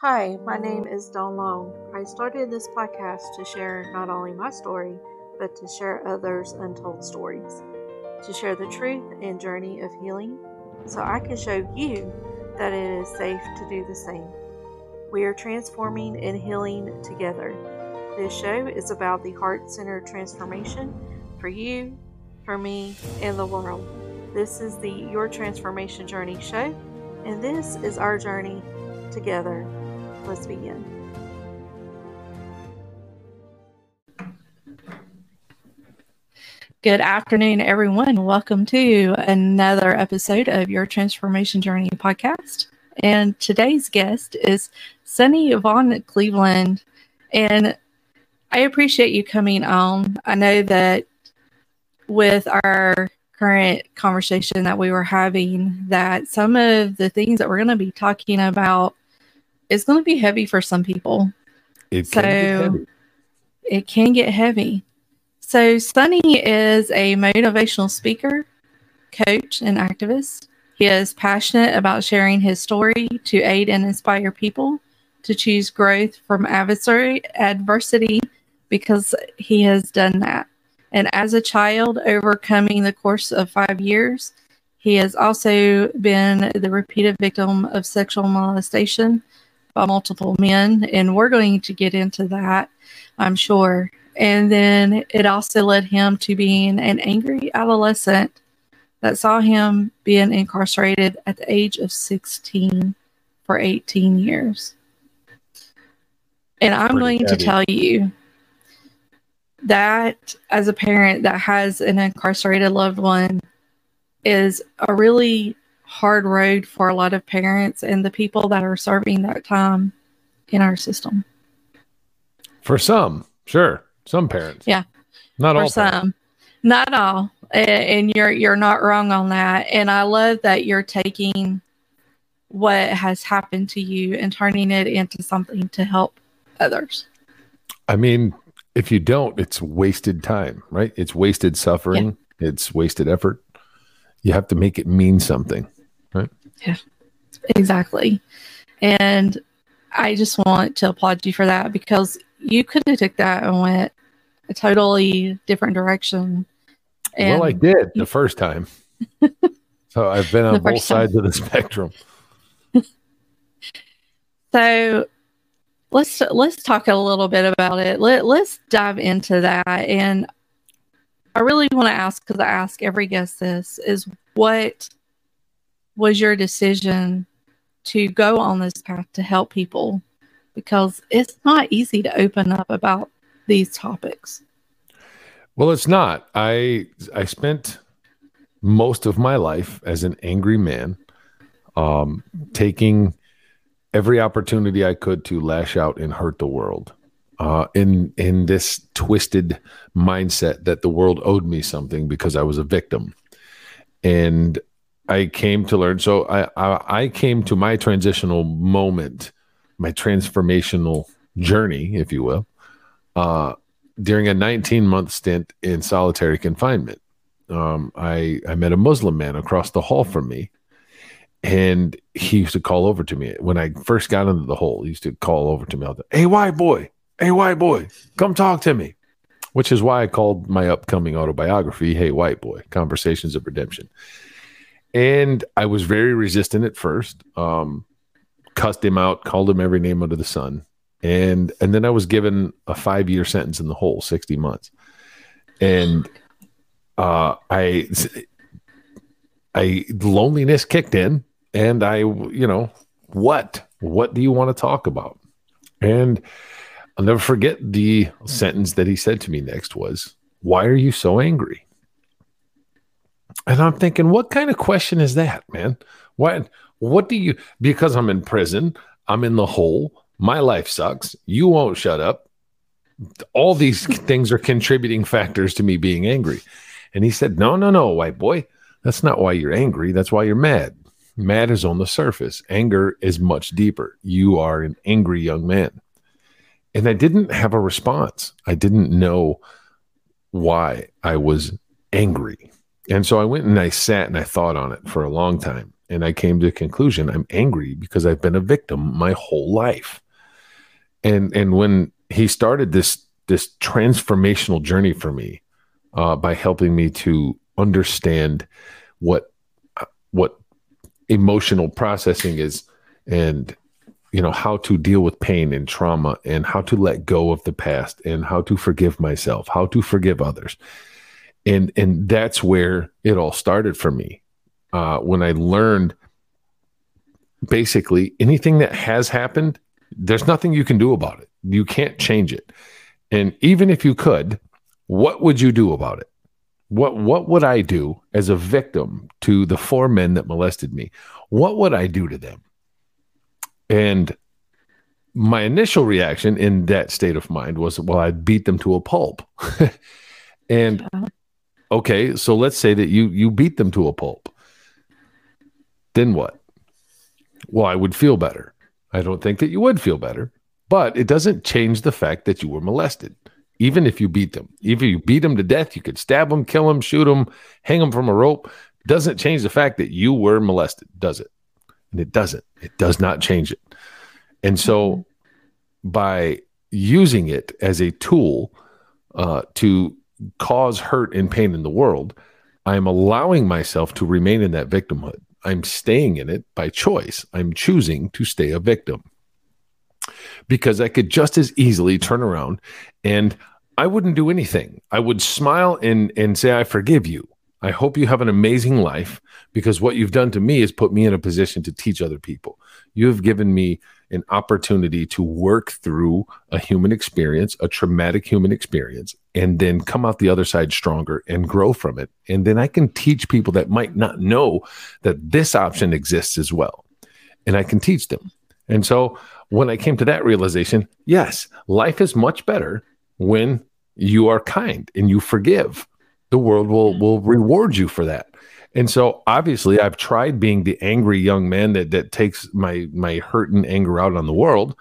Hi, my name is Dawn Long. I started this podcast to share not only my story, but to share others' untold stories. To share the truth and journey of healing so I can show you that it is safe to do the same. We are transforming and healing together. This show is about the heart centered transformation for you, for me, and the world. This is the Your Transformation Journey show, and this is our journey together. Let's begin. Good afternoon, everyone. Welcome to another episode of Your Transformation Journey podcast. And today's guest is Sonny Von Cleveland. And I appreciate you coming on. I know that with our current conversation that we were having, that some of the things that we're going to be talking about is going to be heavy for some people. It so can it can get heavy. So Sonny is a motivational speaker, coach, and activist. He is passionate about sharing his story to aid and inspire people to choose growth from adversary adversity because he has done that. And as a child, overcoming the course of five years, he has also been the repeated victim of sexual molestation by multiple men. And we're going to get into that, I'm sure. And then it also led him to being an angry adolescent that saw him being incarcerated at the age of 16 for 18 years. And I'm pretty going to tell you that as a parent that has an incarcerated loved one is a really hard road for a lot of parents and the people that are serving that time in our system. For some, sure. Some parents. Yeah. Not for all. some, parents. not all, and you're you're not wrong on that. And I love that you're taking what has happened to you and turning it into something to help others. I mean, if you don't, it's wasted time, right? It's wasted suffering. It's wasted effort. You have to make it mean something. Yeah, exactly. And I just want to applaud you for that because you could have took that and went a totally different direction. And well, I did the first time. so I've been on both first time. sides of the spectrum. so let's let's talk a little bit about it. Let let's dive into that. And I really want to ask because I ask every guest this is what was your decision to go on this path to help people because it's not easy to open up about these topics. Well, it's not. I I spent most of my life as an angry man, um, taking every opportunity I could to lash out and hurt the world. Uh, in in this twisted mindset that the world owed me something because I was a victim, and I came to learn. So I I, I came to my transitional moment, my transformational journey, if you will, uh, during a 19 month stint in solitary confinement. Um, I I met a Muslim man across the hall from me, and he used to call over to me when I first got into the hole. He used to call over to me all the "Hey, white boy, hey, white boy, come talk to me," which is why I called my upcoming autobiography "Hey, White Boy: Conversations of Redemption." And I was very resistant at first. Um, cussed him out, called him every name under the sun, and and then I was given a five year sentence in the hole, sixty months, and uh, I I loneliness kicked in, and I you know what what do you want to talk about? And I'll never forget the sentence that he said to me next was, "Why are you so angry?" And I'm thinking, what kind of question is that, man? What what do you because I'm in prison, I'm in the hole, my life sucks, you won't shut up. All these things are contributing factors to me being angry. And he said, No, no, no, white boy. That's not why you're angry. That's why you're mad. Mad is on the surface. Anger is much deeper. You are an angry young man. And I didn't have a response. I didn't know why I was angry. And so I went and I sat and I thought on it for a long time. And I came to the conclusion I'm angry because I've been a victim my whole life. And and when he started this this transformational journey for me uh, by helping me to understand what what emotional processing is and you know how to deal with pain and trauma and how to let go of the past and how to forgive myself how to forgive others and and that's where it all started for me. Uh, when i learned basically anything that has happened there's nothing you can do about it. You can't change it. And even if you could what would you do about it? What what would i do as a victim to the four men that molested me? What would i do to them? And my initial reaction in that state of mind was, well, I'd beat them to a pulp. and okay, so let's say that you you beat them to a pulp. Then what? Well, I would feel better. I don't think that you would feel better, but it doesn't change the fact that you were molested. Even if you beat them, even if you beat them to death, you could stab them, kill them, shoot them, hang them from a rope. Doesn't change the fact that you were molested, does it? And it doesn't. It does not change it. And so mm-hmm. by using it as a tool uh, to cause hurt and pain in the world, I'm allowing myself to remain in that victimhood. I'm staying in it by choice. I'm choosing to stay a victim because I could just as easily turn around and I wouldn't do anything. I would smile and, and say, I forgive you. I hope you have an amazing life because what you've done to me is put me in a position to teach other people. You have given me an opportunity to work through a human experience, a traumatic human experience, and then come out the other side stronger and grow from it. And then I can teach people that might not know that this option exists as well. And I can teach them. And so when I came to that realization, yes, life is much better when you are kind and you forgive the world will mm-hmm. will reward you for that. And so obviously I've tried being the angry young man that that takes my my hurt and anger out on the world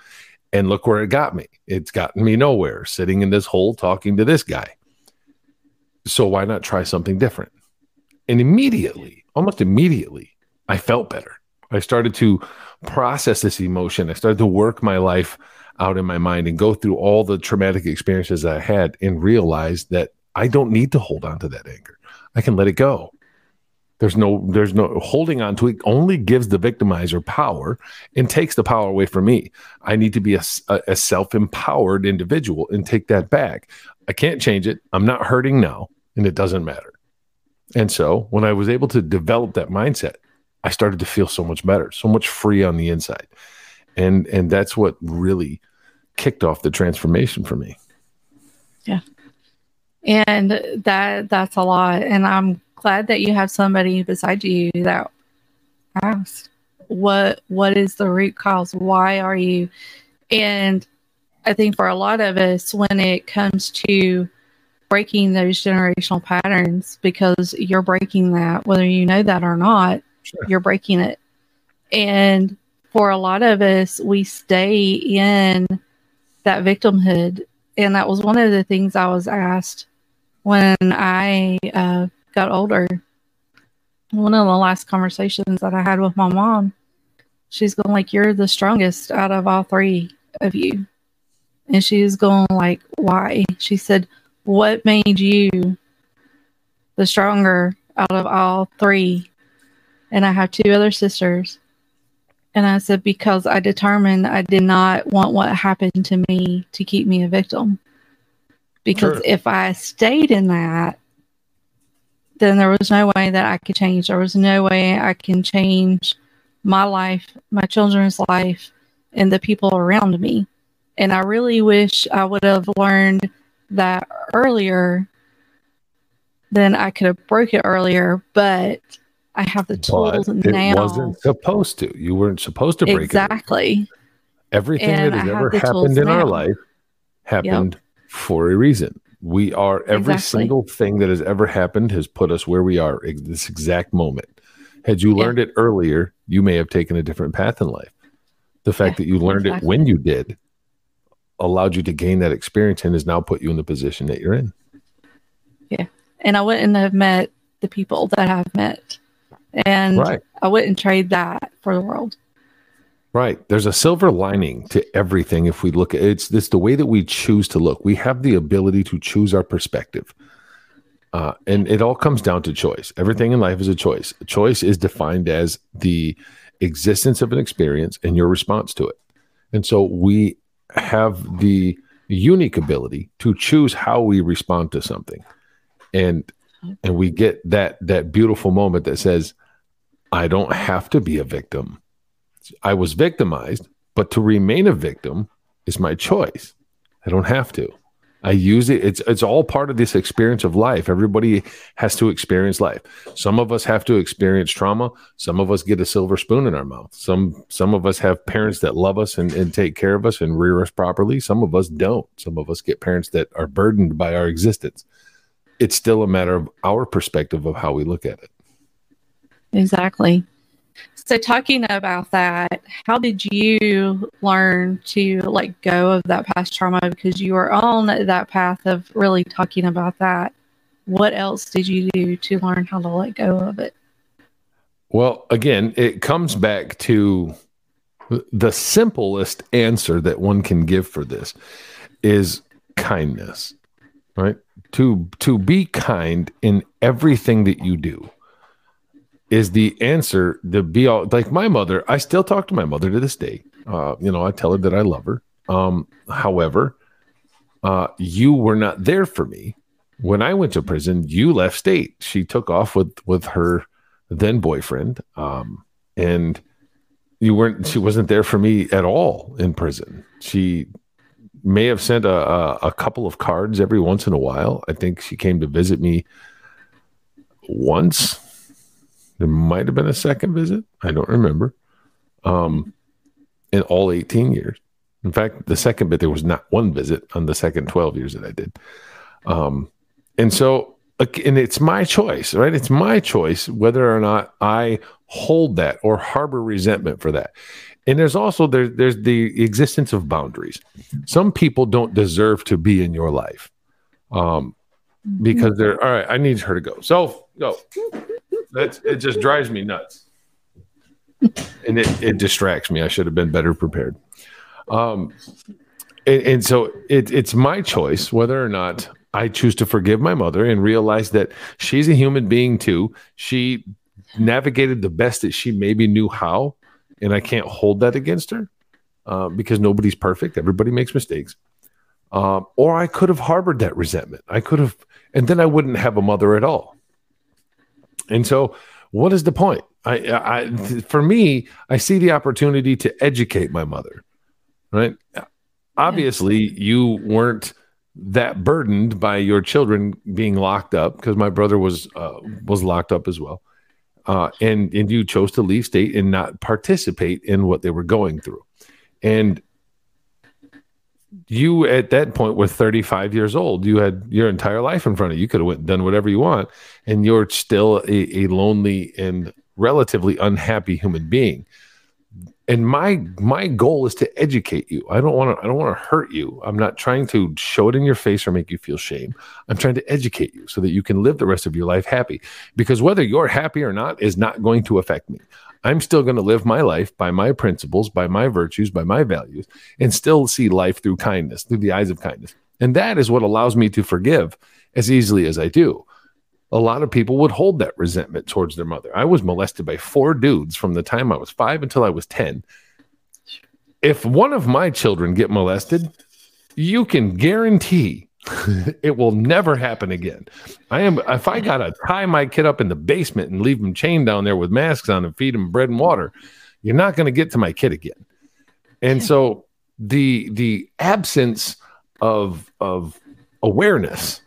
and look where it got me. It's gotten me nowhere sitting in this hole talking to this guy. So why not try something different? And immediately, almost immediately, I felt better. I started to process this emotion. I started to work my life out in my mind and go through all the traumatic experiences I had and realize that I don't need to hold on to that anger. I can let it go. There's no, there's no holding on to it only gives the victimizer power and takes the power away from me. I need to be a, a self empowered individual and take that back. I can't change it. I'm not hurting now, and it doesn't matter. And so when I was able to develop that mindset, I started to feel so much better, so much free on the inside. And and that's what really kicked off the transformation for me. Yeah and that that's a lot and i'm glad that you have somebody beside you that asked what what is the root cause? Why are you? And i think for a lot of us when it comes to breaking those generational patterns because you're breaking that whether you know that or not sure. you're breaking it. And for a lot of us we stay in that victimhood. And that was one of the things i was asked when I uh, got older, one of the last conversations that I had with my mom, she's going like, "You're the strongest out of all three of you," and she's going like, "Why?" She said, "What made you the stronger out of all three? And I have two other sisters. And I said, because I determined I did not want what happened to me to keep me a victim because sure. if I stayed in that, then there was no way that I could change. There was no way I can change my life, my children's life, and the people around me. And I really wish I would have learned that earlier. Then I could have broke it earlier, but I have the tools but now. It wasn't supposed to. You weren't supposed to break exactly. it. Exactly. Everything and that has ever happened in now. our life happened yep for a reason. We are every exactly. single thing that has ever happened has put us where we are ex- this exact moment. Had you learned yeah. it earlier, you may have taken a different path in life. The fact yeah, that you learned exactly. it when you did allowed you to gain that experience and has now put you in the position that you're in. Yeah. And I wouldn't have met the people that I've met And Right. I wouldn't trade that for the world. Right. There's a silver lining to everything if we look at it's this the way that we choose to look. We have the ability to choose our perspective. Uh, and it all comes down to choice. Everything in life is a choice. A choice is defined as the existence of an experience and your response to it. And so we have the unique ability to choose how we respond to something. And and we get that that beautiful moment that says I don't have to be a victim. I was victimized, but to remain a victim is my choice. I don't have to. I use it. It's it's all part of this experience of life. Everybody has to experience life. Some of us have to experience trauma. Some of us get a silver spoon in our mouth. Some some of us have parents that love us and, and take care of us and rear us properly. Some of us don't. Some of us get parents that are burdened by our existence. It's still a matter of our perspective of how we look at it. Exactly. So, talking about that, how did you learn to let go of that past trauma? Because you were on that path of really talking about that. What else did you do to learn how to let go of it? Well, again, it comes back to the simplest answer that one can give for this is kindness, right? To to be kind in everything that you do is the answer. The be all like my mother. I still talk to my mother to this day. Uh, you know, I tell her that I love her. Um, however, uh, you were not there for me when I went to prison. You left state. She took off with with her then boyfriend, um, and you weren't. She wasn't there for me at all in prison. She may have sent a, a, a couple of cards every once in a while. I think she came to visit me once. There might have been a second visit. I don't remember. Um, in all 18 years. In fact, the second bit, there was not one visit on the second 12 years that I did. Um, and so, and it's my choice, right? It's my choice whether or not I hold that or harbor resentment for that. And there's also there, there's the existence of boundaries. Some people don't deserve to be in your life um, because they're all right. I need her to go. So go. That's it. Just drives me nuts, and it, it distracts me. I should have been better prepared. Um, and, and so it, it's my choice whether or not I choose to forgive my mother and realize that she's a human being too. She navigated the best that she maybe knew how, and I can't hold that against her uh, because nobody's perfect. Everybody makes mistakes. Um, or I could have harbored that resentment. I could have, and then I wouldn't have a mother at all. And so, what is the point? I, I, for me, I see the opportunity to educate my mother. Right? Obviously, you weren't that burdened by your children being locked up because my brother was uh, was locked up as well, uh, and and you chose to leave state and not participate in what they were going through, and you at that point were 35 years old. You had your entire life in front of you. You could have done whatever you want and you're still a, a lonely and relatively unhappy human being and my my goal is to educate you. I don't want to i don't want to hurt you. I'm not trying to show it in your face or make you feel shame. I'm trying to educate you so that you can live the rest of your life happy. Because whether you're happy or not is not going to affect me. I'm still going to live my life by my principles by my virtues by my values and still see life through kindness through the eyes of kindness. And that is what allows me to forgive as easily as i do a lot of people would hold that resentment towards their mother. I was molested by four dudes from the time I was five until I was 10. If one of my children get molested, you can guarantee it will never happen again. I am if I gotta tie my kid up in the basement and leave him chained down there with masks on and feed him bread and water, you're not gonna get to my kid again. And so the the absence of of awareness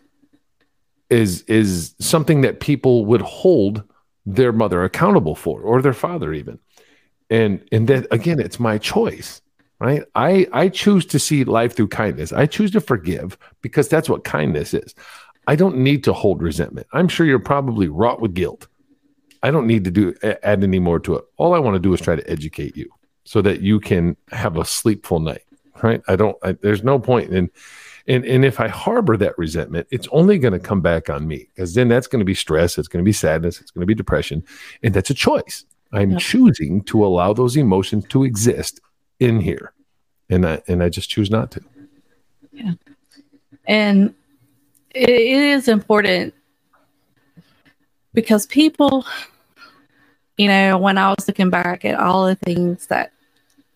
is is something that people would hold their mother accountable for or their father even and and then again it's my choice right i i choose to see life through kindness i choose to forgive because that's what kindness is i don't need to hold resentment i'm sure you're probably wrought with guilt i don't need to do add any more to it all i want to do is try to educate you so that you can have a sleepful night right? I don't. I, there's no point in. And, and if I harbor that resentment, it's only going to come back on me because then that's going to be stress, it's going to be sadness, it's going to be depression, and that's a choice. I'm yep. choosing to allow those emotions to exist in here, and I and I just choose not to. Yeah, and it, it is important because people, you know, when I was looking back at all the things that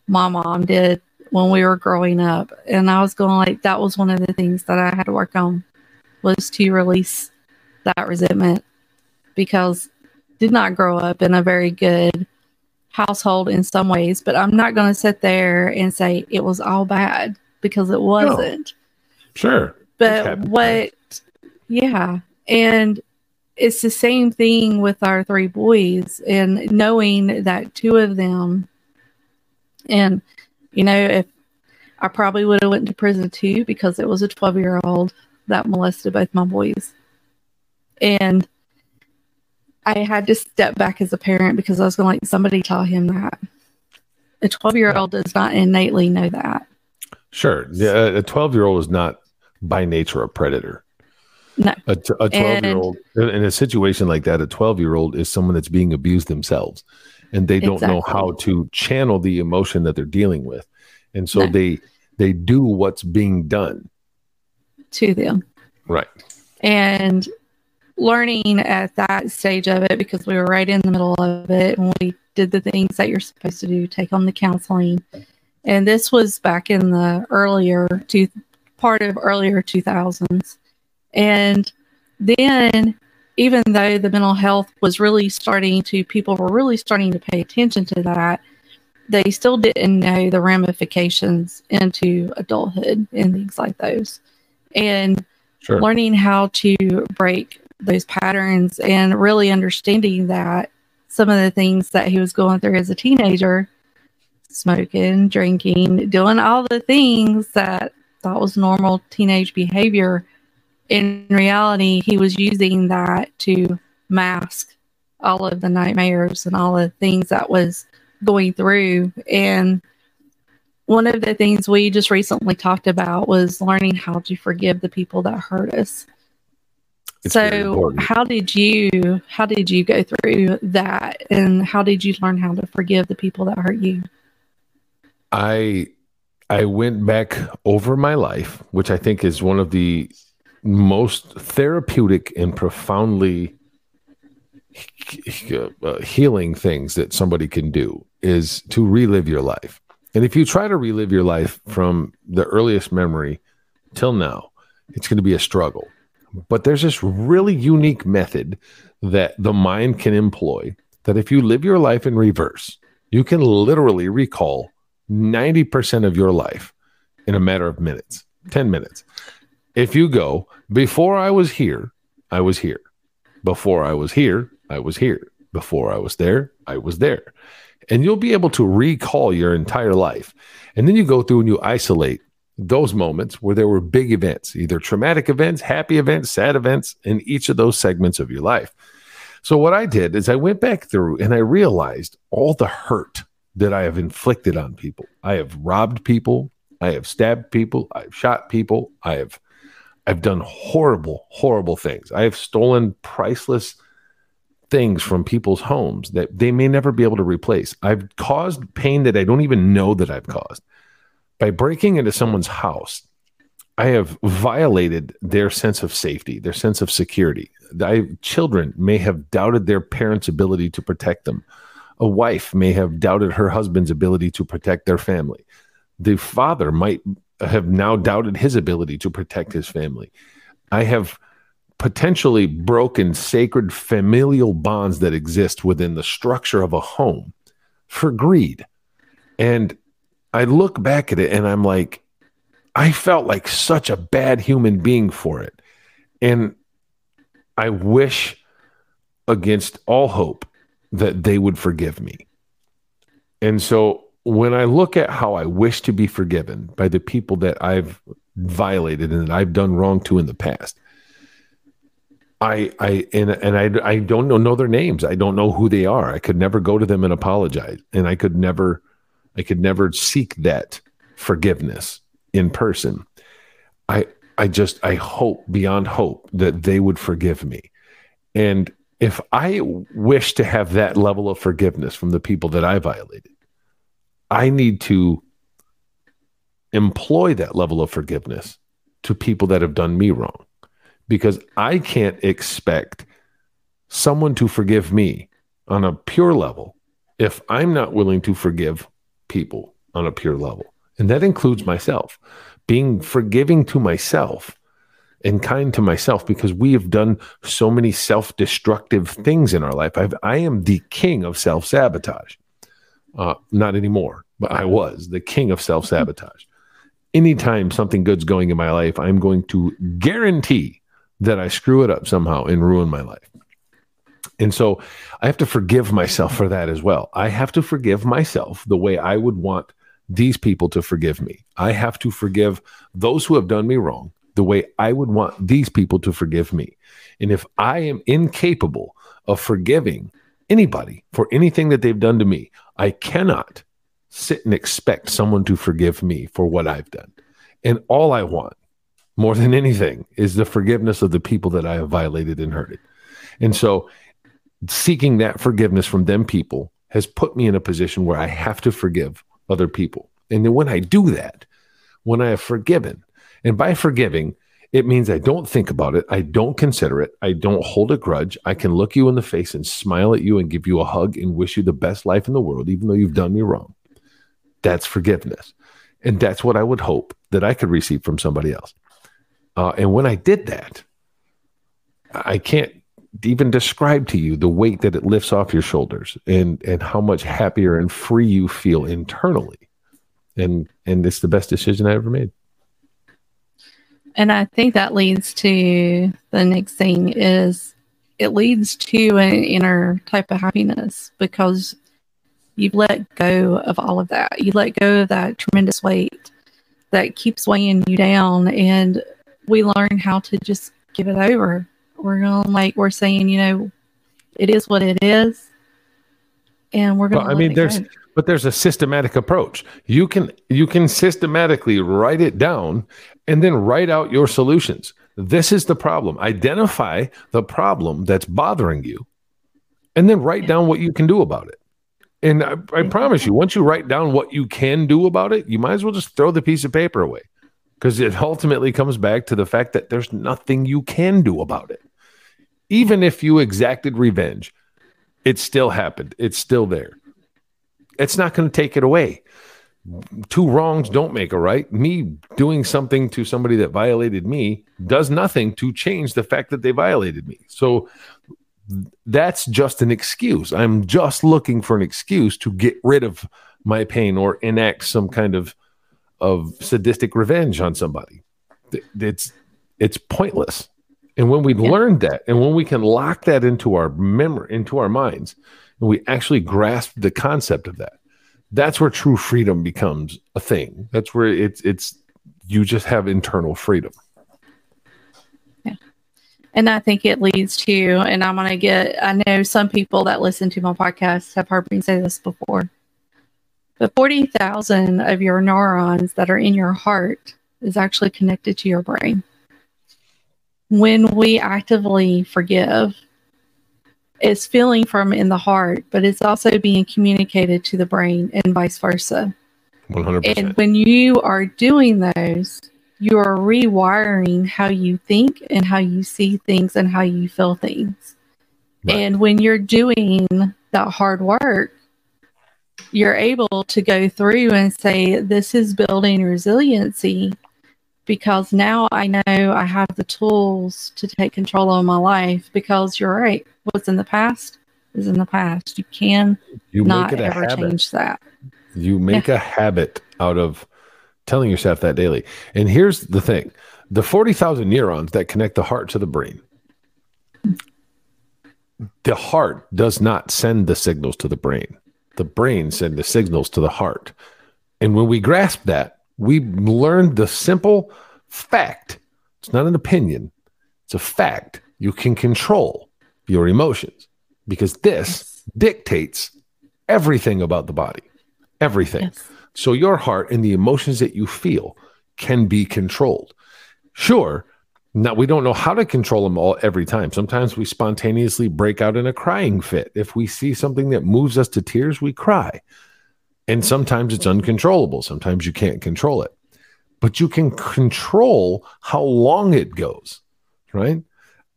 my mom did when we were growing up, and I was going like, that was one of the things that I had to work on was to release that resentment because did not grow up in a very good household in some ways, but I'm not going to sit there and say it was all bad because it wasn't. No. Sure. But what, yeah. And it's the same thing with our three boys and knowing that two of them, and, you know, if I probably would have went to prison too because it was a 12 year old that molested both my boys. And I had to step back as a parent because I was going like somebody tell him that. A 12 year old does not innately know that. Sure. Yeah, a 12 year old is not by nature a predator. No. A, t- a 12 year old in a situation like that, a 12 year old is someone that's being abused themselves and they don't exactly. know how to channel the emotion that they're dealing with. And so no. they they do what's being done to them. Right. And learning at that stage of it because we were right in the middle of it and we did the things that you're supposed to do, take on the counseling. And this was back in the earlier two part of earlier 2000s. And then even though the mental health was really starting to people were really starting to pay attention to that, they still didn't know the ramifications into adulthood and things like those. And sure. learning how to break those patterns and really understanding that some of the things that he was going through as a teenager smoking, drinking, doing all the things that thought was normal teenage behavior. In reality, he was using that to mask all of the nightmares and all the things that was going through. And one of the things we just recently talked about was learning how to forgive the people that hurt us. It's so how did you how did you go through that and how did you learn how to forgive the people that hurt you? I I went back over my life, which I think is one of the most therapeutic and profoundly uh, healing things that somebody can do is to relive your life. And if you try to relive your life from the earliest memory till now, it's going to be a struggle but there's this really unique method that the mind can employ that if you live your life in reverse, you can literally recall 90% of your life in a matter of minutes, 10 minutes. If you go, before I was here, I was here. Before I was here, I was here. Before I was there, I was there. And you'll be able to recall your entire life. And then you go through and you isolate those moments where there were big events, either traumatic events, happy events, sad events in each of those segments of your life. So, what I did is I went back through and I realized all the hurt that I have inflicted on people. I have robbed people, I have stabbed people, I've shot people, I have I've done horrible, horrible things. I have stolen priceless things from people's homes that they may never be able to replace. I've caused pain that I don't even know that I've caused by breaking into someone's house, I have violated their sense of safety, their sense of security. I, children may have doubted their parents' ability to protect them. A wife may have doubted her husband's ability to protect their family. The father might have now doubted his ability to protect his family. I have potentially broken sacred familial bonds that exist within the structure of a home for greed. And I look back at it and I'm like, I felt like such a bad human being for it. And I wish against all hope that they would forgive me. And so when I look at how I wish to be forgiven by the people that I've violated and that I've done wrong to in the past, I I and and I I don't know, know their names. I don't know who they are. I could never go to them and apologize, and I could never I could never seek that forgiveness in person, I I just I hope beyond hope that they would forgive me. And if I wish to have that level of forgiveness from the people that I violated, I need to employ that level of forgiveness to people that have done me wrong because I can't expect someone to forgive me on a pure level if I'm not willing to forgive people on a pure level. And that includes myself, being forgiving to myself and kind to myself because we have done so many self destructive things in our life. I've, I am the king of self sabotage. Uh, not anymore, but I was the king of self sabotage. Anytime something good's going in my life, I'm going to guarantee that I screw it up somehow and ruin my life. And so I have to forgive myself for that as well. I have to forgive myself the way I would want these people to forgive me. I have to forgive those who have done me wrong the way I would want these people to forgive me. And if I am incapable of forgiving anybody for anything that they've done to me, I cannot sit and expect someone to forgive me for what I've done. And all I want more than anything is the forgiveness of the people that I have violated and hurted. And so seeking that forgiveness from them people has put me in a position where I have to forgive other people. And then when I do that, when I have forgiven, and by forgiving, it means I don't think about it. I don't consider it. I don't hold a grudge. I can look you in the face and smile at you and give you a hug and wish you the best life in the world, even though you've done me wrong. That's forgiveness. And that's what I would hope that I could receive from somebody else. Uh, and when I did that, I can't even describe to you the weight that it lifts off your shoulders and and how much happier and free you feel internally and and it's the best decision i ever made and i think that leads to the next thing is it leads to an inner type of happiness because you've let go of all of that you let go of that tremendous weight that keeps weighing you down and we learn how to just give it over we're going like we're saying, you know, it is what it is, and we're going. Well, I mean, there's go. but there's a systematic approach. You can you can systematically write it down and then write out your solutions. This is the problem. Identify the problem that's bothering you, and then write down what you can do about it. And I, I promise you, once you write down what you can do about it, you might as well just throw the piece of paper away because it ultimately comes back to the fact that there's nothing you can do about it even if you exacted revenge, it still happened. It's still there. It's not going to take it away. Two wrongs don't make a right. Me doing something to somebody that violated me does nothing to change the fact that they violated me. So that's just an excuse. I'm just looking for an excuse to get rid of my pain or enact some kind of of sadistic revenge on somebody. It's it's pointless. And when we yeah. learn that, and when we can lock that into our memory, into our minds, and we actually grasp the concept of that, that's where true freedom becomes a thing. That's where it's it's you just have internal freedom. And I think it leads to, and I'm going to get, I know some people that listen to my podcast have heard me say this before, but 40,000 of your neurons that are in your heart is actually connected to your brain when we actively forgive, it's feeling from in the heart, but it's also being communicated to the brain and vice versa. 100%. And when you are doing those, you are rewiring how you think and how you see things and how you feel things. Right. And when you're doing that hard work, you're able to go through and say, This is building resiliency because now I know I have the tools to take control of my life because you're right. What's in the past is in the past. You can you not ever habit. change that. You make yeah. a habit out of telling yourself that daily. And here's the thing the 40,000 neurons that connect the heart to the brain, the heart does not send the signals to the brain. The brain sends the signals to the heart. And when we grasp that, we learn the simple fact. It's not an opinion, it's a fact. You can control your emotions because this dictates everything about the body. Everything. Yes. So your heart and the emotions that you feel can be controlled. Sure, now we don't know how to control them all every time. Sometimes we spontaneously break out in a crying fit. If we see something that moves us to tears, we cry. And sometimes it's uncontrollable. Sometimes you can't control it. But you can control how long it goes, right?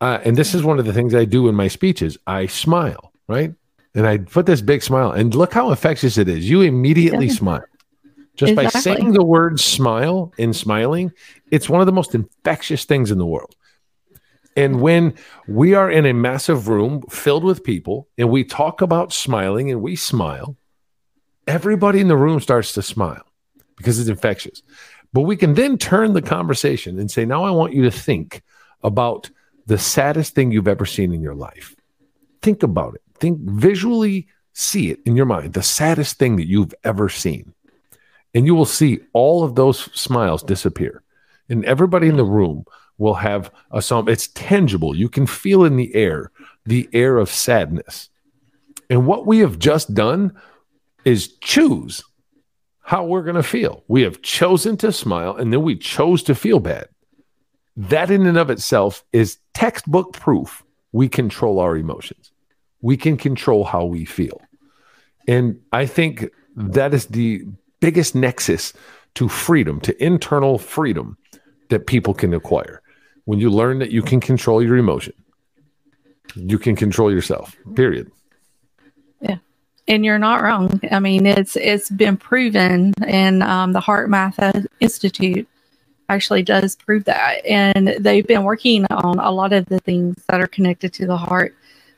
Uh, and this is one of the things I do in my speeches. I smile, right? And I put this big smile, and look how infectious it is. You immediately yeah. smile. Just exactly. by saying the word smile and smiling, it's one of the most infectious things in the world. And when we are in a massive room filled with people and we talk about smiling and we smile, everybody in the room starts to smile because it's infectious. But we can then turn the conversation and say, now I want you to think about the saddest thing you've ever seen in your life. Think about it. Think visually, see it in your mind, the saddest thing that you've ever seen. And you will see all of those smiles disappear. And everybody in the room will have a song. It's tangible. You can feel in the air the air of sadness. And what we have just done is choose how we're going to feel. We have chosen to smile and then we chose to feel bad. That, in and of itself, is textbook proof we control our emotions. We can control how we feel. And I think that is the biggest nexus to freedom, to internal freedom that people can acquire. When you learn that you can control your emotion, you can control yourself, period. Yeah. And you're not wrong. I mean, it's it's been proven, and um, the HeartMath Institute actually does prove that. And they've been working on a lot of the things that are connected to the heart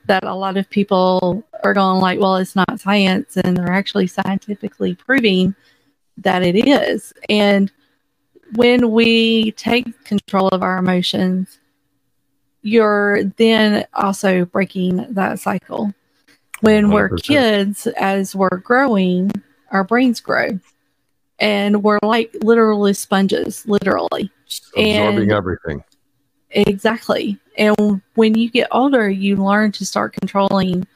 that a lot of people are going like, well, it's not science, and they're actually scientifically proving that it is. And when we take control of our emotions, you're then also breaking that cycle. When we are kids, as we're growing, our brains grow. And we're like literally sponges, literally. Absorbing and everything. Exactly. And when you get older, you learn to start controlling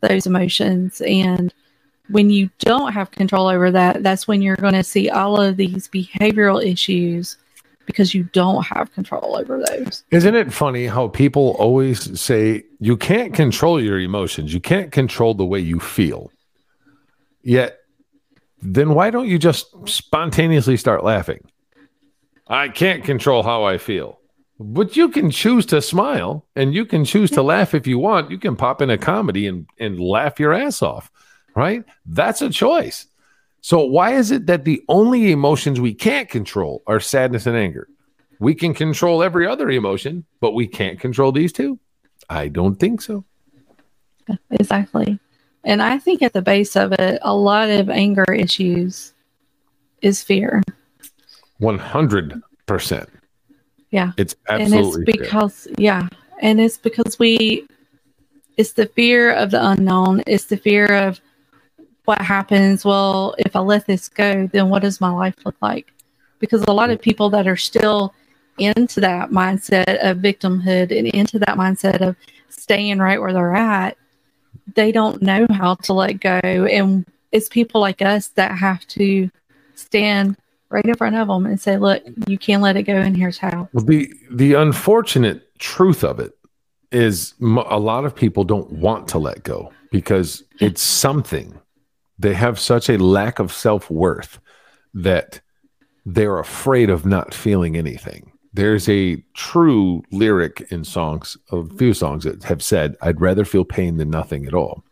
those emotions and when you don't have control over that, that's when you're going to see all of these behavioral issues because you don't have control over those. Isn't it funny how people always say you can't control your emotions, you can't control the way you feel. Yet, then why don't you just spontaneously start laughing? I can't control how I feel. But you can choose to smile and you can choose to laugh if you want. You can pop in a comedy and, and laugh your ass off right? That's a choice. So, why is it that the only emotions we can't control are sadness and anger? We can control every other emotion, but we can't control these two? I don't think so. Exactly. And I think at the base of it, a lot of anger issues is fear. 100%. Yeah. It's absolutely And it's because, fear. yeah. And it's because we, it's the fear of the unknown. It's the fear of what happens? Well, if I let this go, then what does my life look like? Because a lot of people that are still into that mindset of victimhood and into that mindset of staying right where they're at, they don't know how to let go. And it's people like us that have to stand right in front of them and say, look, you can't let it go, and here's how. Well, the, the unfortunate truth of it is a lot of people don't want to let go because it's something they have such a lack of self worth that they're afraid of not feeling anything. There's a true lyric in songs, a few songs that have said, I'd rather feel pain than nothing at all.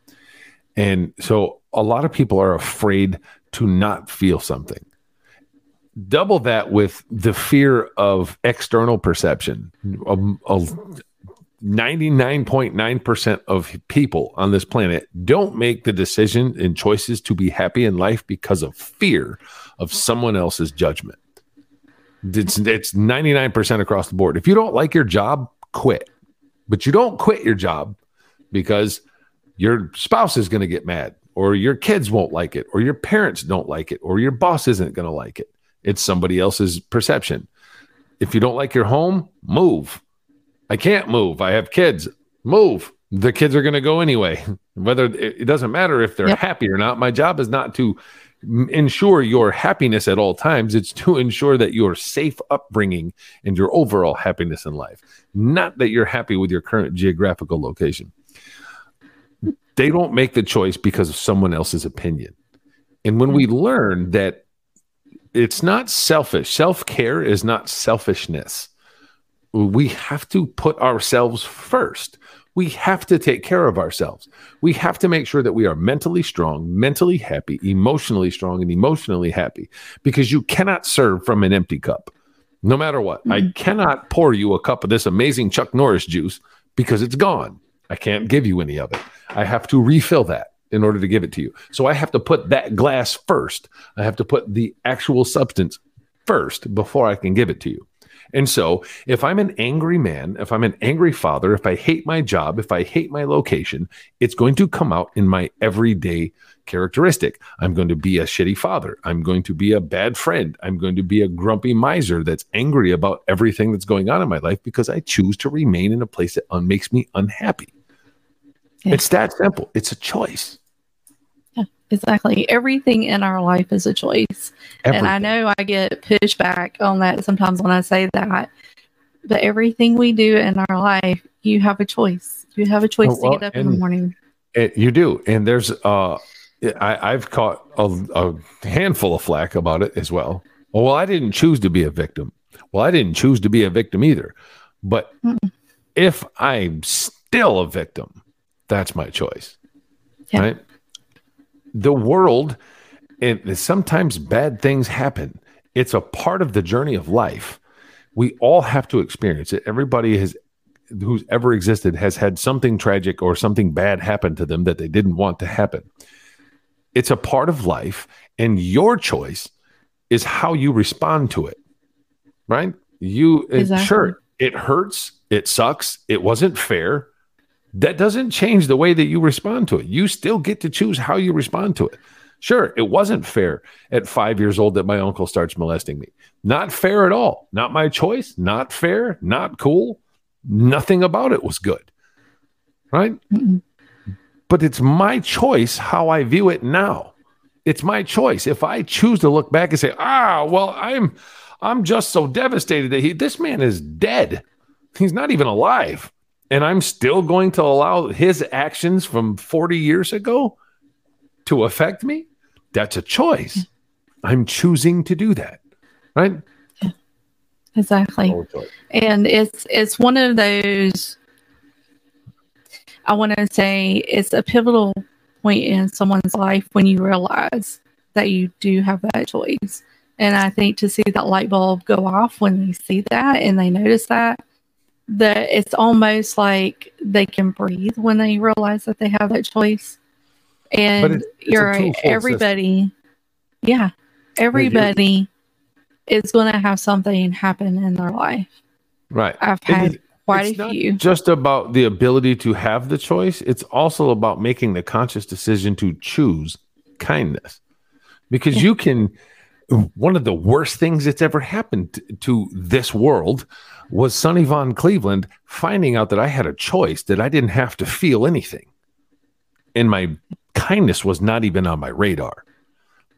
And so a lot of people are afraid to not feel something. Double that with the fear of external perception. Um, a, a, 99.9% of people on this planet don't make the decision and choices to be happy in life because of fear of someone else's judgment. It's, it's 99% across the board. If you don't like your job, quit. But you don't quit your job because your spouse is going to get mad, or your kids won't like it, or your parents don't like it, or your boss isn't going to like it. It's somebody else's perception. If you don't like your home, move I can't move. I have kids. Move. The kids are going to go anyway. Whether it doesn't matter if they're yep. happy or not. My job is not to ensure your happiness at all times. It's to ensure that your safe upbringing and your overall happiness in life, not that you're happy with your current geographical location. They don't make the choice because of someone else's opinion. And when we mm. learn that it's not selfish, self care is not selfishness. We have to put ourselves first. We have to take care of ourselves. We have to make sure that we are mentally strong, mentally happy, emotionally strong, and emotionally happy because you cannot serve from an empty cup. No matter what, I mm-hmm. cannot pour you a cup of this amazing Chuck Norris juice because it's gone. I can't give you any of it. I have to refill that in order to give it to you. So I have to put that glass first. I have to put the actual substance first before I can give it to you. And so, if I'm an angry man, if I'm an angry father, if I hate my job, if I hate my location, it's going to come out in my everyday characteristic. I'm going to be a shitty father. I'm going to be a bad friend. I'm going to be a grumpy miser that's angry about everything that's going on in my life because I choose to remain in a place that un- makes me unhappy. Yeah. It's that simple. It's a choice. Yeah, Exactly. Everything in our life is a choice. And I know I get pushback on that sometimes when I say that. But everything we do in our life, you have a choice. You have a choice Oh, well, to get up in the morning. It, you do, and there's uh, I, I've caught a, a handful of flack about it as well. Oh, well, I didn't choose to be a victim. Well, I didn't choose to be a victim either. But Mm-mm. if I'm still a victim, that's my choice, Yeah. right? The world, and sometimes bad things happen. It's a part of the journey of life. We all have to experience it. Everybody has who's ever existed has had something tragic or something bad happen to them that they didn't want to happen. It's a part of life, and your choice is how you respond to it. Right? You Exactly. sure it hurts, it sucks, it wasn't fair. That doesn't change the way that you respond to it. You still get to choose how you respond to it. Sure, it wasn't fair at five years old that my uncle starts molesting me. Not fair at all. Not my choice. Not fair. Not cool. Nothing about it was good. Right? Mm-mm. But it's my choice how I view it now. It's my choice. If I choose to look back and say, ah, well, I'm I'm just so devastated that he this man is dead. He's not even alive. And I'm still going to allow his actions from 40 years ago to affect me. That's a choice. I'm choosing to do that. Right? Exactly. And it's it's one of those i want to say it's a pivotal point in someone's life when you realize that you do have that choice and i think to see that light bulb go off when they see that and they notice that that it's almost like they can breathe when they realize that they have that choice and it's- it's you're right twofold system. everybody yeah everybody is going to have something happen in their life Right. I've had is- quite it's a not few. just about the ability to have the choice it's also about making the conscious decision to choose kindness because Yeah. you can one of the worst things that's ever happened to this world was Sonny Von Cleveland finding out that I had a choice that I didn't have to feel anything and my kindness was not even on my radar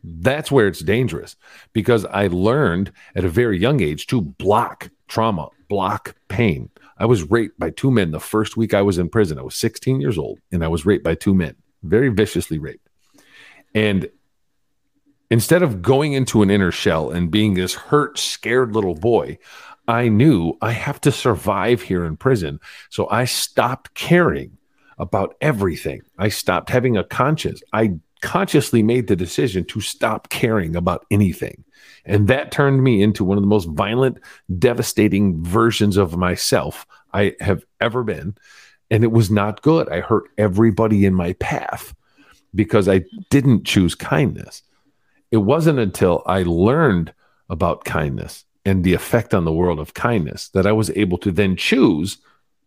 that's where it's dangerous because I learned at a very young age to block trauma, block pain. I was raped by two men the first week I was in prison. I was 16 years old and I was raped by two men, very viciously raped. And instead of going into an inner shell and being this hurt, scared little boy, I knew I have to survive here in prison. So I stopped caring about everything. I stopped having a conscience. I consciously made the decision to stop caring about anything. And that turned me into one of the most violent, devastating versions of myself I have ever been. And it was not good. I hurt everybody in my path because I didn't choose kindness. It wasn't until I learned about kindness and the effect on the world of kindness that I was able to then choose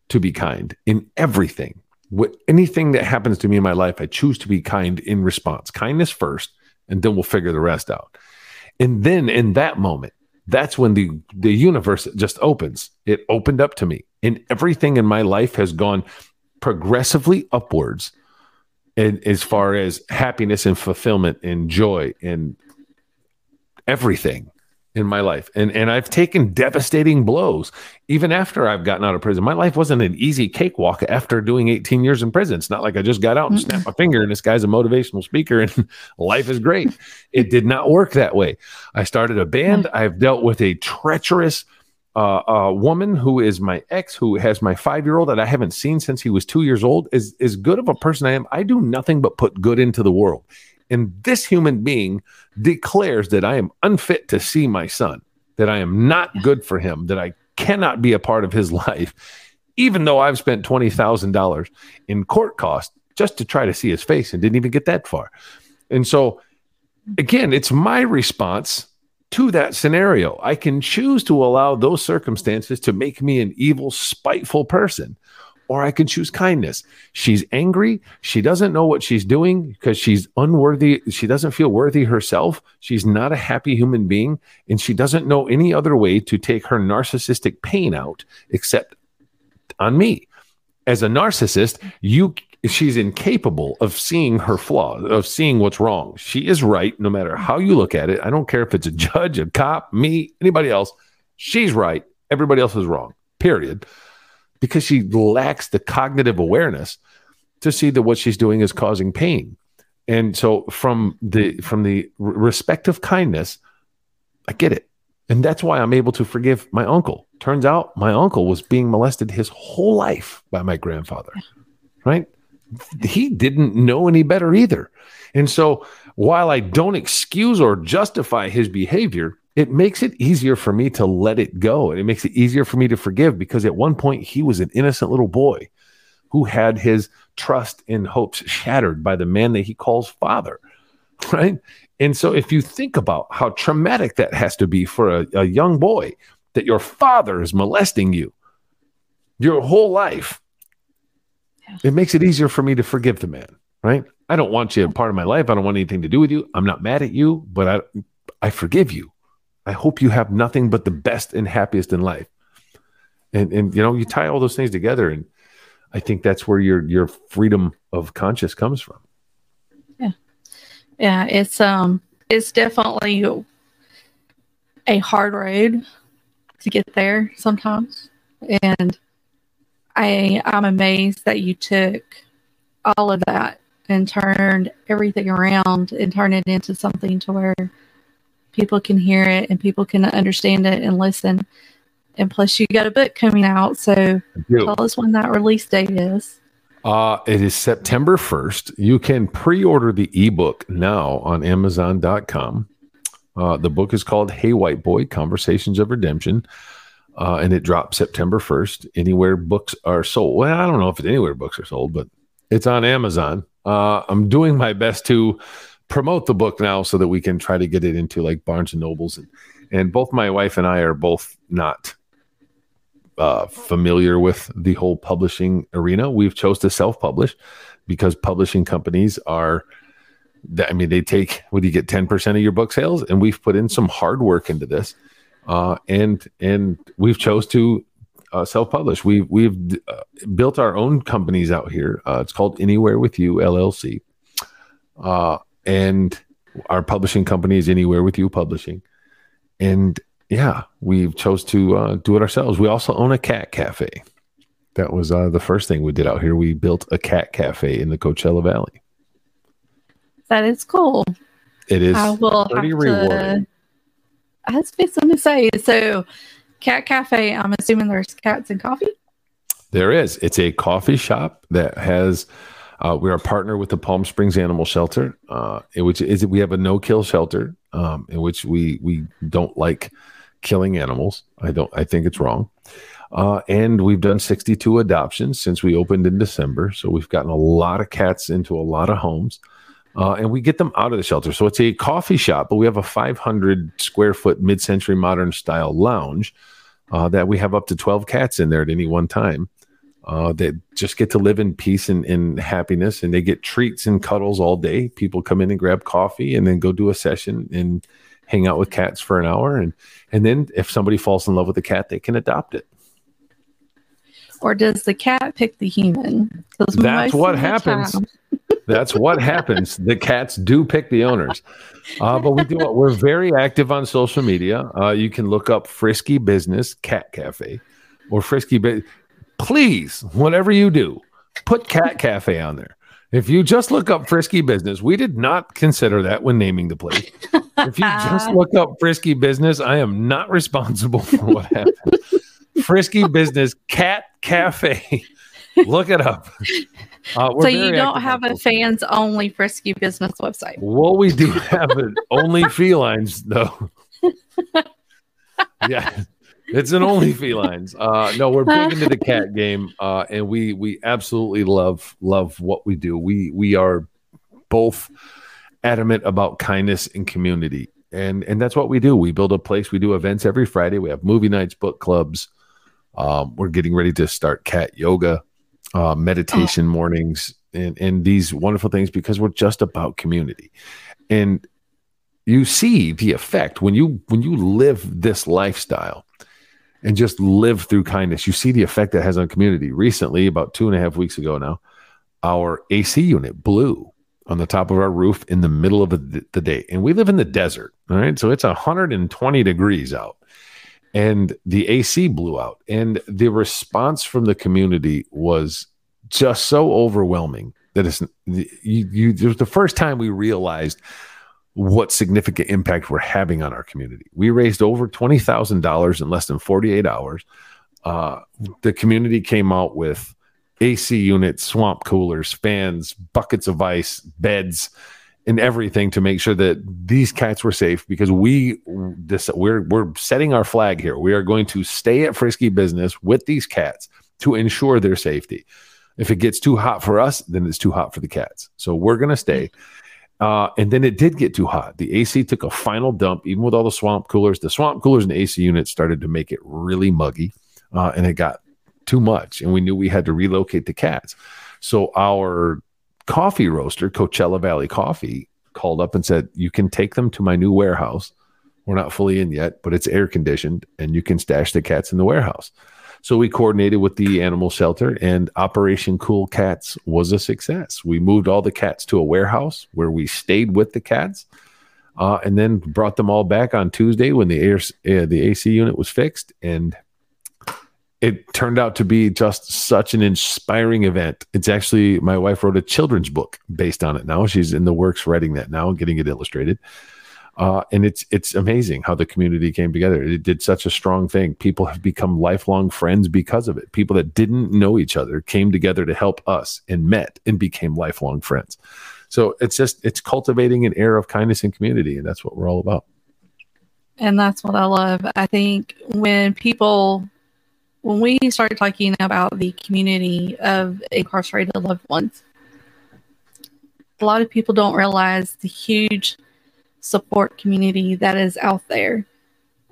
to be kind in everything. What anything that happens to me in my life, I choose to be kind in response. Kindness first, and then we'll figure the rest out. And then in that moment, that's when the the universe just opens. It opened up to me, and everything in my life has gone progressively upwards and as far as happiness and fulfillment and joy and everything in my life. And and I've taken devastating blows even after I've gotten out of prison. My life wasn't an easy cakewalk after doing 18 years in prison. It's not like I just got out and snapped my finger and this guy's a motivational speaker and life is great. it did not work that way. I started a band. Mm. I've dealt with a treacherous uh, uh, woman who is my ex, who has my five year old that I haven't seen since he was two years old. Is as good of a person I am. I do nothing but put good into the world. And this human being declares that I am unfit to see my son, that I am not good for him, that I cannot be a part of his life, even though I've spent $20,000 in court costs just to try to see his face and didn't even get that far. And so, again, it's my response to that scenario. I can choose to allow those circumstances to make me an evil, spiteful person or I can choose kindness. She's angry. She doesn't know what she's doing because she's unworthy. She doesn't feel worthy herself. She's not a happy human being. And she doesn't know any other way to take her narcissistic pain out except on me. As a narcissist, you she's incapable of seeing her flaws, of seeing what's wrong. She is right no matter how you look at it. I don't care if it's a judge, a cop, me, anybody else. She's right. Everybody else is wrong. Period because she lacks the cognitive awareness to see that what she's doing is causing pain. And so from the from the respect of kindness, I get it. And that's why I'm able to forgive my uncle. Turns out my uncle was being molested his whole life by my grandfather. Right? He didn't know any better either. And so while I don't excuse or justify his behavior, it makes it easier for me to let it go. And it makes it easier for me to forgive because at one point he was an innocent little boy who had his trust and hopes shattered by the man that he calls father. Right. And so if you think about how traumatic that has to be for a, a young boy that your father is molesting you your whole life. It makes it easier for me to forgive the man. Right. I don't want you a part of my life. I don't want anything to do with you. I'm not mad at you, but I I forgive you I hope you have nothing but the best and happiest in life. And and you know, you tie all those things together and I think that's where your your freedom of conscience comes from. Yeah. Yeah, it's um it's definitely a hard road to get there sometimes. And I I'm amazed that you took all of that and turned everything around and turned it into something to where people can hear it and people can understand it and listen. And plus, you got a book coming out. So tell us when that release date is. Uh, it is September 1st. You can pre order the ebook now on Amazon.com. Uh, the book is called Hey White Boy Conversations of Redemption. Uh, and it drops September 1st. Anywhere books are sold. Well, I don't know if it's anywhere books are sold, but it's on Amazon. Uh, I'm doing my best to promote the book now so that we can try to get it into like Barnes and Nobles and and both my wife and I are both not uh, familiar with the whole publishing arena. We've chose to self-publish because publishing companies are that I mean they take what do you get 10% of your book sales and we've put in some hard work into this. Uh, and and we've chose to uh, self-publish. We've we've uh, built our own companies out here. Uh, it's called Anywhere with You LLC. Uh, and our publishing company is Anywhere with You Publishing. And yeah, we've chose to uh, do it ourselves. We also own a cat cafe. That was uh, the first thing we did out here. We built a cat cafe in the Coachella Valley. That is cool. It is I will pretty rewarding. I was something to say. So, cat cafe. I'm assuming there's cats and coffee. There is. It's a coffee shop that has uh, we are a partner with the Palm Springs Animal Shelter, uh, in which is we have a no kill shelter, um, in which we we don't like killing animals. I don't. I think it's wrong. Uh, and we've done 62 adoptions since we opened in December. So we've gotten a lot of cats into a lot of homes. Uh, and we get them out of the shelter. So it's a coffee shop, but we have a 500 square foot mid century modern style lounge uh, that we have up to 12 cats in there at any one time. Uh, that just get to live in peace and, and happiness and they get treats and cuddles all day. People come in and grab coffee and then go do a session and hang out with cats for an hour. And and then if somebody falls in love with a cat they can adopt it or does the cat pick the human? That's what happens. That's what happens. The cats do pick the owners. Uh, but we do. We're very active on social media. Uh, you can look up Frisky Business Cat Cafe or Frisky. Ba- Please, whatever you do, put Cat Cafe on there. If you just look up Frisky Business, we did not consider that when naming the place. if you just look up Frisky Business, I am not responsible for what happened. Frisky Business Cat Cafe. look it up. Uh, so you don't have a fans only Frisky Business website. Well, we do have it only felines though. yeah. It's an only felines. Uh, no, we're big into the cat game, uh, and we we absolutely love love what we do. We we are both adamant about kindness and community, and and that's what we do. We build a place. We do events every Friday. We have movie nights, book clubs. Um, we're getting ready to start cat yoga, uh, meditation oh. mornings, and and these wonderful things because we're just about community, and you see the effect when you when you live this lifestyle and just live through kindness. You see the effect that has on community. Recently, about two and a half weeks ago now, our AC unit blew on the top of our roof in the middle of the day. And we live in the desert. All right. So it's 120 degrees out. And the AC blew out. And the response from the community was just so overwhelming that it's you, you it was the first time we realized what significant impact we're having on our community. We raised over $20,000 in less than 48 hours. Uh, the community came out with AC units, swamp coolers, fans, buckets of ice, beds, and everything to make sure that these cats were safe because we this we're we're setting our flag here. We are going to stay at Frisky Business with these cats to ensure their safety. If it gets too hot for us, then it's too hot for the cats. So we're going to stay. Uh, and then it did get too hot. The AC took a final dump, even with all the swamp coolers. The swamp coolers and AC units started to make it really muggy, uh, and it got too much. And we knew we had to relocate the cats. So our coffee roaster, Coachella Valley Coffee, called up and said, "You can take them to my new warehouse. We're not fully in yet, but it's air conditioned, and you can stash the cats in the warehouse." So we coordinated with the animal shelter, and Operation Cool Cats was a success. We moved all the cats to a warehouse where we stayed with the cats, uh, and then brought them all back on Tuesday when the air uh, the AC unit was fixed, and it turned out to be just such an inspiring event. It's actually my wife wrote a children's book based on it. Now she's in the works writing that now, and getting it illustrated. Uh, and it's it's amazing how the community came together. It did such a strong thing. People have become lifelong friends because of it. People that didn't know each other came together to help us and met and became lifelong friends. So it's just it's cultivating an air of kindness and community, and that's what we're all about. And that's what I love. I think when people when we start talking about the community of incarcerated loved ones, a lot of people don't realize the huge support community that is out there.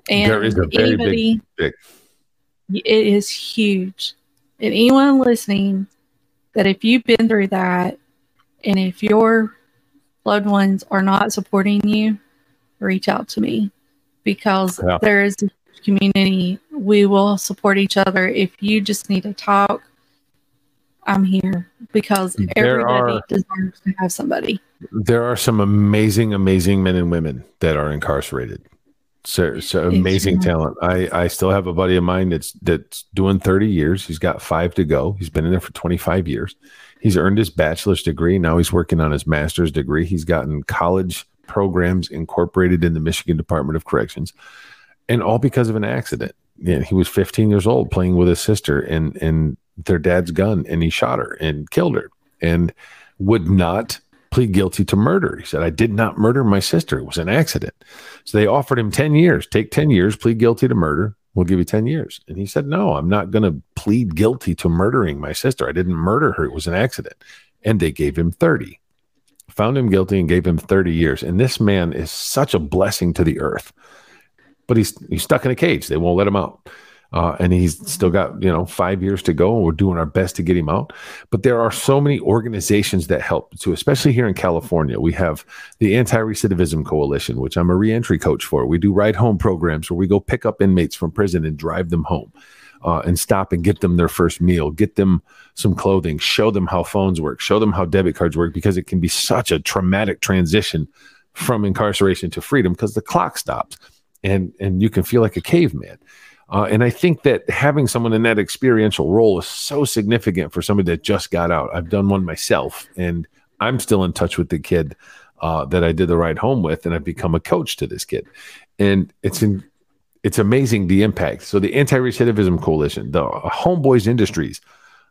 And there is a very anybody, big, big. It is huge. And anyone listening, that if you've been through that, and if your loved ones are not supporting you, reach out to me because yeah. there is a community. We will support each other. If you just need to talk, I'm here because there everybody are, deserves to have somebody. There are some amazing, amazing men and women that are incarcerated. So, so amazing talent. I, I still have a buddy of mine that's that's doing 30 years. He's got five to go. He's been in there for 25 years. He's earned his bachelor's degree. Now he's working on his master's degree. He's gotten college programs incorporated in the Michigan Department of Corrections, and all because of an accident. Yeah, he was 15 years old playing with his sister, and and their dad's gun and he shot her and killed her and would not plead guilty to murder. He said, I did not murder my sister. It was an accident. So they offered him 10 years. Take 10 years, plead guilty to murder. We'll give you 10 years. And he said, No, I'm not going to plead guilty to murdering my sister. I didn't murder her. It was an accident. And they gave him 30, found him guilty and gave him 30 years. And this man is such a blessing to the earth. But he's, he's stuck in a cage. They won't let him out. uh, and he's still got you know five years to go, and we're doing our best to get him out. But there are so many organizations that help too, especially here in California. We have the Anti-Recidivism Coalition, which I'm a reentry coach for. We do ride home programs where we go pick up inmates from prison and drive them home. Uh, and stop and get them their first meal, get them some clothing, show them how phones work, show them how debit cards work, because it can be such a traumatic transition from incarceration to freedom because the clock stops and and you can feel like a caveman. Uh, and I think that having someone in that experiential role is so significant for somebody that just got out. I've done one myself, and I'm still in touch with the kid uh, that I did the ride home with, and I've become a coach to this kid. And it's in, it's amazing the impact. So the Anti-Recidivism Coalition, the Homeboys Industries,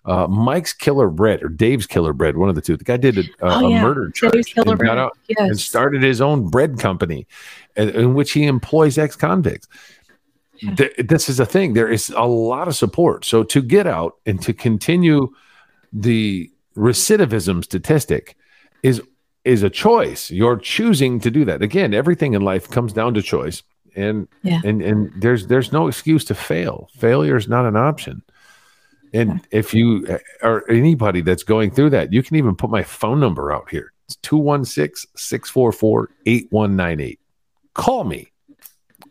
uh, Mike's Killer Bread or Dave's Killer Bread, one of the two. The guy did a, a, oh, yeah. a murder charge and yes. and started his own bread company, in, in which he employs ex-convicts th- this is a thing. There is a lot of support. So to get out and to continue the recidivism statistic is is a choice. You're choosing to do that. Again, everything in life comes down to choice. And yeah. and and there's there's no excuse to fail. Failure is not an option. And if you uh, or anybody that's going through that, you can even put my phone number out here. It's 216 644 8198. Call me.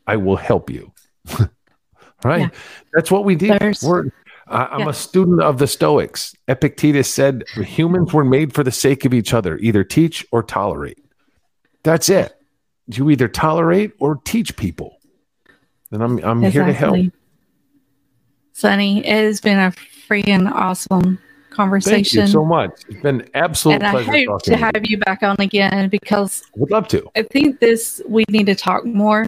I will help you. right? Yeah. That's what we did. We're, I'm yeah. a student of the Stoics. Epictetus said humans were made for the sake of each other, either teach or tolerate. That's it. You either tolerate or teach people. And I'm I'm exactly. here to help. Sonny, it has been a freaking awesome conversation. Thank you so much. It's been absolute and pleasure. I hope to have you back on again because would love to. I think this we need to talk more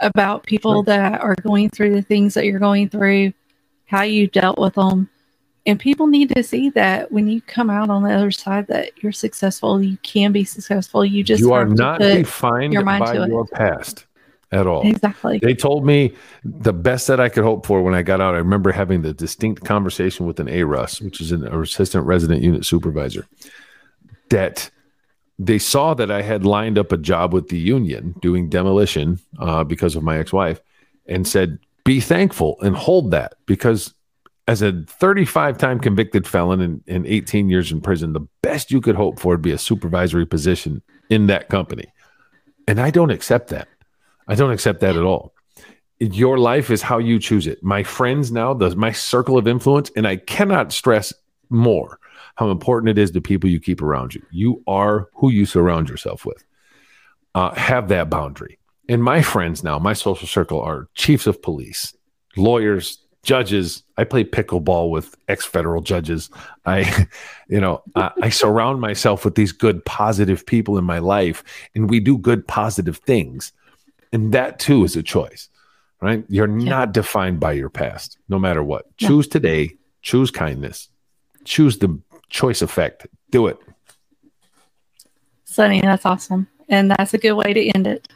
about people that are going through the things that you're going through, how you dealt with them. And people need to see that when you come out on the other side that you're successful, you can be successful. You just you are not defined by your it. past at all. Exactly. They told me the best that I could hope for when I got out. I remember having the distinct conversation with an ARUS, which is an assistant resident unit supervisor, that they saw that I had lined up a job with the union doing demolition uh, because of my ex wife and said, be thankful and hold that because as a 35 time convicted felon and, and 18 years in prison, the best you could hope for would be a supervisory position in that company. And I don't accept that. I don't accept that at all. Your life is how you choose it. My friends now, the, my circle of influence, and I cannot stress more how important it is to people you keep around you. You are who you surround yourself with. Uh, have that boundary. And my friends now, my social circle are chiefs of police, lawyers, judges. I play pickleball with ex federal judges. I, you know, I, I surround myself with these good, positive people in my life, and we do good, positive things. And that too is a choice, right? You're yeah. not defined by your past, no matter what. Yeah. Choose today, choose kindness, choose the choice effect. Do it. Sonny, that's awesome. And that's a good way to end it.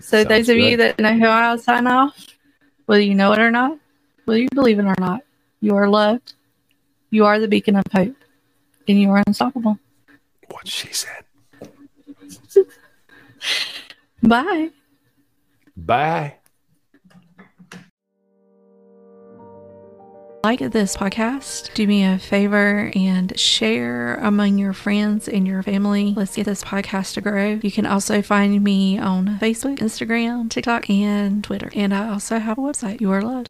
So, Sounds those of good. you that know who I'll sign off, whether you know it or not, whether you believe it or not, you are loved. You are the beacon of hope, and you are unstoppable. What she said. Bye. Bye. like this podcast, do me a favor and share among your friends and your family. Let's get this podcast to grow. You can also find me on Facebook, Instagram, TikTok, and Twitter. And I also have a website. You are loved.